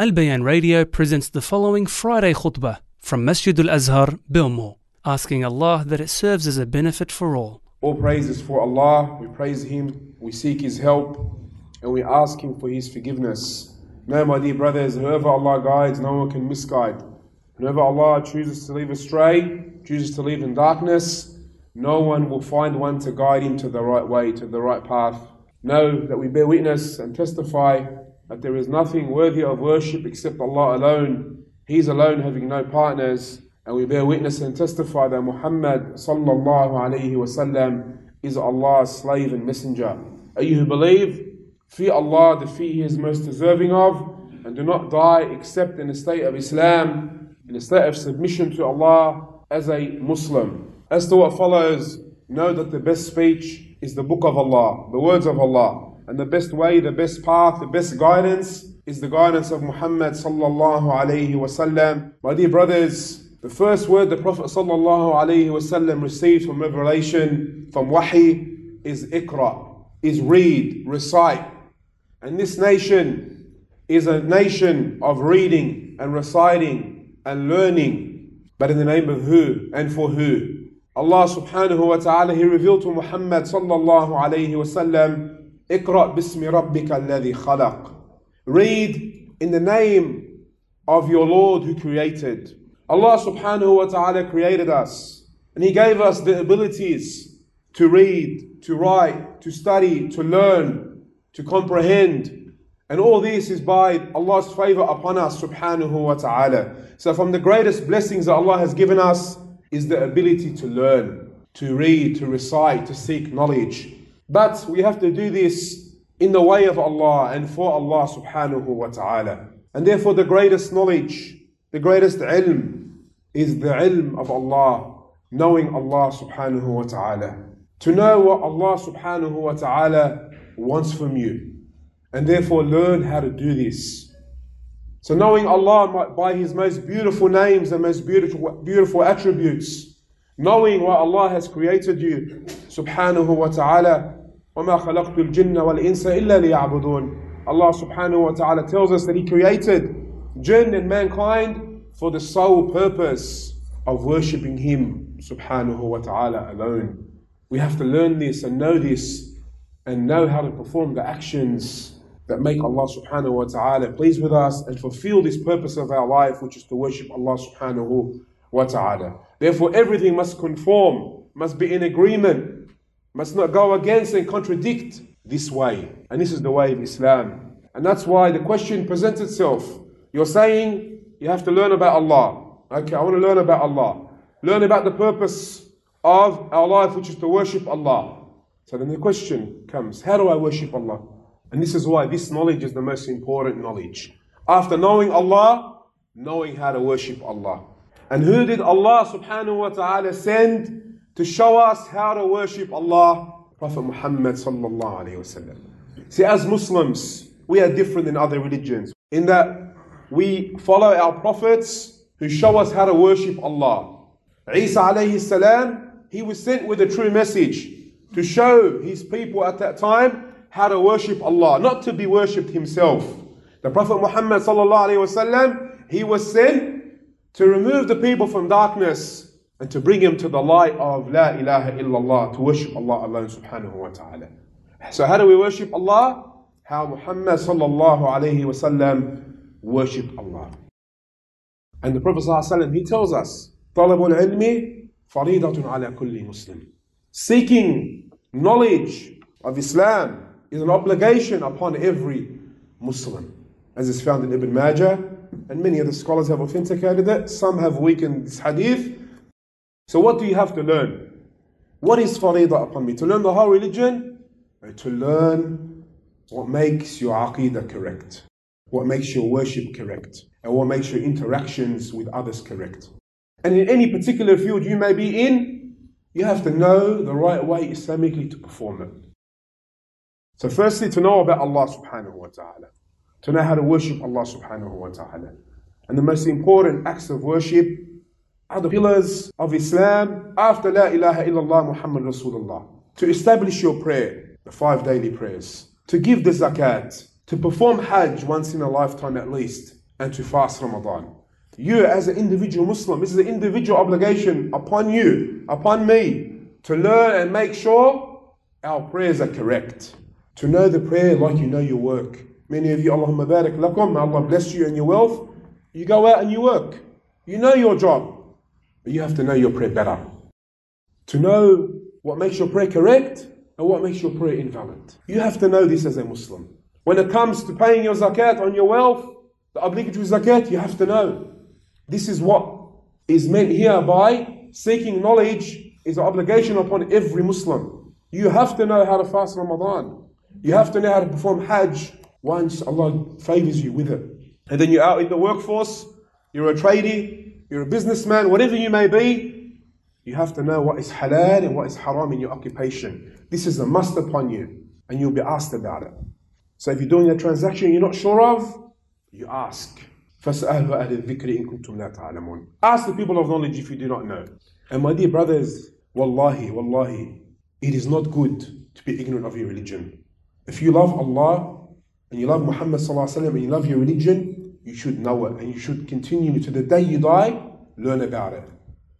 Al Bayan Radio presents the following Friday khutbah from Masjid Al Azhar, Belmore, asking Allah that it serves as a benefit for all. All praise is for Allah. We praise Him, we seek His help, and we ask Him for His forgiveness. No, my dear brothers, whoever Allah guides, no one can misguide. Whoever Allah chooses to leave astray, chooses to leave in darkness, no one will find one to guide him to the right way, to the right path. Know that we bear witness and testify that there is nothing worthy of worship except Allah alone. He is alone, having no partners. And we bear witness and testify that Muhammad sallallahu alayhi wasallam is Allah's slave and messenger. Are you who believe? Fear Allah, the fear He is most deserving of, and do not die except in a state of Islam, in a state of submission to Allah as a Muslim. As to what follows, know that the best speech is the book of Allah, the words of Allah. And the best way, the best path, the best guidance is the guidance of Muhammad sallallahu alayhi wasallam. My dear brothers, the first word the Prophet sallallahu alayhi wasallam received from revelation, from wahi, is ikra, is read, recite. And this nation is a nation of reading and reciting and learning. But in the name of who and for who? Allah subhanahu wa ta'ala, He revealed to Muhammad sallallahu alayhi wasallam Iqra' bismi rabbika alladhi khalaq. Read in the name of your Lord who created. Allah subhanahu wa ta'ala created us and He gave us the abilities to read, to write, to study, to learn, to comprehend. And all this is by Allah's favor upon us subhanahu wa ta'ala. So from the greatest blessings that Allah has given us is the ability to learn, to read, to recite, to seek knowledge. But we have to do this in the way of Allah and for Allah subhanahu wa ta'ala. And therefore the greatest knowledge, the greatest ilm is the ilm of Allah, knowing Allah subhanahu wa ta'ala. To know what Allah subhanahu wa ta'ala wants from you. And therefore learn how to do this. So knowing Allah by His most beautiful names and most beautiful, beautiful attributes, knowing what Allah has created you, subhanahu wa ta'ala, وَمَا خَلَقْتُ الْجِنَّ وَالْإِنسَ إِلَّا لِيَعْبُدُونَ Allah subhanahu wa ta'ala tells us that He created jinn and mankind for the sole purpose of worshipping Him subhanahu wa ta'ala alone. We have to learn this and know this and know how to perform the actions that make Allah subhanahu wa ta'ala pleased with us and fulfill this purpose of our life, which is to worship Allah subhanahu wa ta'ala. Therefore, everything must conform, must be in agreement must not go against and contradict this way. And this is the way of Islam. And that's why the question presents itself. You're saying you have to learn about Allah. Okay, I want to learn about Allah. Learn about the purpose of our life, which is to worship Allah. So then the question comes how do I worship Allah? And this is why this knowledge is the most important knowledge. After knowing Allah, knowing how to worship Allah. And who did Allah subhanahu wa ta'ala send to show us how to worship Allah, Prophet Muhammad sallallahu alayhi wasallam. See, as Muslims, we are different than other religions in that we follow our prophets who show us how to worship Allah. Isa alayhi salam, he was sent with a true message to show his people at that time how to worship Allah, not to be worshipped himself. The Prophet Muhammad sallallahu alayhi wasallam, he was sent to remove the people from darkness and to bring him to the light of La ilaha illallah, to worship Allah alone subhanahu wa ta'ala. So how do we worship Allah? How Muhammad sallallahu alayhi wasallam worshipped Allah. And the Prophet sallallahu he tells us, طلب العلم فريضة على كل مسلم. Seeking knowledge of Islam is an obligation upon every Muslim. As is found in Ibn Majah, and many other scholars have authenticated it. Some have weakened this hadith, so what do you have to learn? What is faridah upon me? To learn the whole religion? To learn what makes your aqidah correct, what makes your worship correct, and what makes your interactions with others correct. And in any particular field you may be in, you have to know the right way Islamically to perform it. So firstly, to know about Allah subhanahu wa ta'ala. To know how to worship Allah subhanahu wa ta'ala. And the most important acts of worship are the pillars of Islam after La ilaha illallah Muhammad Rasulullah. To establish your prayer, the five daily prayers, to give the zakat, to perform Hajj once in a lifetime at least, and to fast Ramadan. You, as an individual Muslim, this is an individual obligation upon you, upon me, to learn and make sure our prayers are correct. To know the prayer like you know your work. Many of you, Allahumma barak lakum, may Allah bless you and your wealth. You go out and you work. You know your job, but you have to know your prayer better. To know what makes your prayer correct and what makes your prayer invalid. You have to know this as a Muslim. When it comes to paying your zakat on your wealth, the obligatory zakat, you have to know. This is what is meant here by seeking knowledge is an obligation upon every Muslim. You have to know how to fast Ramadan. You have to know how to perform Hajj once Allah favors you with it. And then you're out in the workforce, you're a tradie, you're a businessman, whatever you may be, you have to know what is halal and what is haram in your occupation. This is a must upon you, and you'll be asked about it. So if you're doing a transaction you're not sure of, you ask. Ask the people of knowledge if you do not know. And my dear brothers, wallahi, wallahi, it is not good to be ignorant of your religion. If you love Allah and you love Muhammad and you love your religion, you should know it and you should continue to the day you die, learn about it.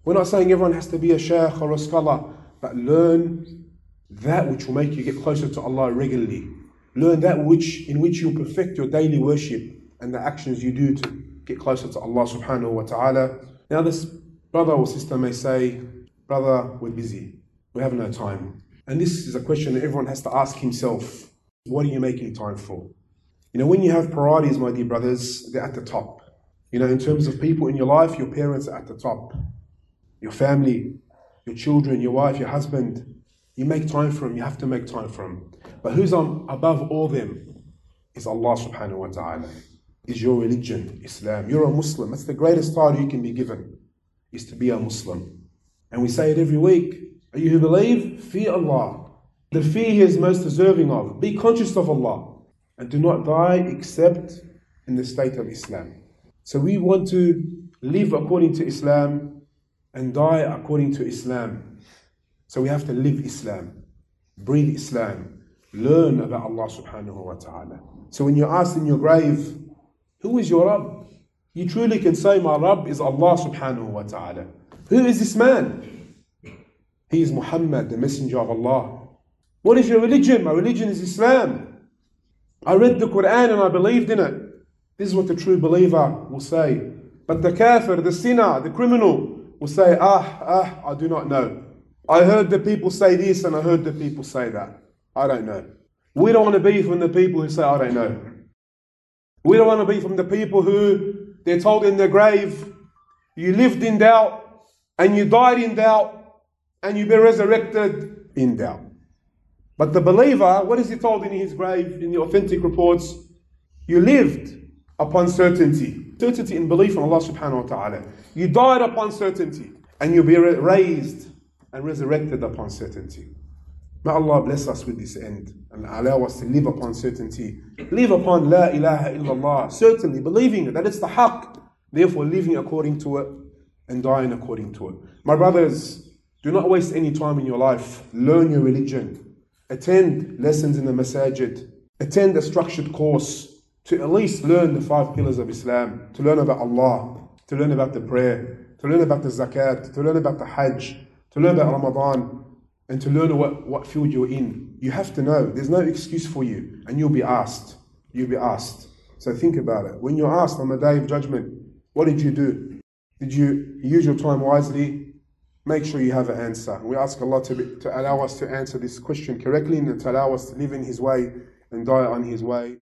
We're not saying everyone has to be a sheikh or a scholar, but learn that which will make you get closer to Allah regularly. Learn that which in which you perfect your daily worship and the actions you do to get closer to Allah subhanahu wa ta'ala. Now this brother or sister may say, Brother, we're busy. We have no time. And this is a question that everyone has to ask himself. What are you making time for? You know, when you have priorities, my dear brothers, they're at the top. You know, in terms of people in your life, your parents are at the top. Your family, your children, your wife, your husband, you make time for them, you have to make time for them. But who's on above all them is Allah subhanahu wa ta'ala. Is your religion, Islam. You're a Muslim. That's the greatest title you can be given, is to be a Muslim. And we say it every week. Are you who believe? Fear Allah the fear he is most deserving of. Be conscious of Allah and do not die except in the state of Islam. So we want to live according to Islam and die according to Islam. So we have to live Islam, breathe Islam, learn about Allah subhanahu wa ta'ala. So when you're asked in your grave, who is your Rabb? You truly can say, My Rabb is Allah subhanahu wa ta'ala. Who is this man? He is Muhammad, the messenger of Allah. What is your religion? My religion is Islam. I read the Quran and I believed in it. This is what the true believer will say. But the kafir, the sinner, the criminal will say, Ah, ah, I do not know. I heard the people say this and I heard the people say that. I don't know. We don't want to be from the people who say, I don't know. We don't want to be from the people who they're told in their grave, you lived in doubt and you died in doubt and you be resurrected in doubt. But the believer, what is he told in his grave in the authentic reports? You lived upon certainty. Certainty in belief in Allah subhanahu wa ta'ala. You died upon certainty. And you'll be raised and resurrected upon certainty. May Allah bless us with this end and allow us to live upon certainty. Live upon La ilaha illallah, certainly believing that it's the haqq, therefore living according to it and dying according to it. My brothers, do not waste any time in your life. Learn your religion attend lessons in the masajid, attend a structured course to at least learn the five pillars of Islam, to learn about Allah, to learn about the prayer, to learn about the zakat, to learn about the hajj, to learn about Ramadan, and to learn what, what field you're in. You have to know. There's no excuse for you, and you'll be asked. You'll be asked. So think about it. When you're asked on the day of judgment, what did you do? Did you use your time wisely? Make sure you have an answer. We ask Allah to, be, to allow us to answer this question correctly and to allow us to live in His way and die on His way.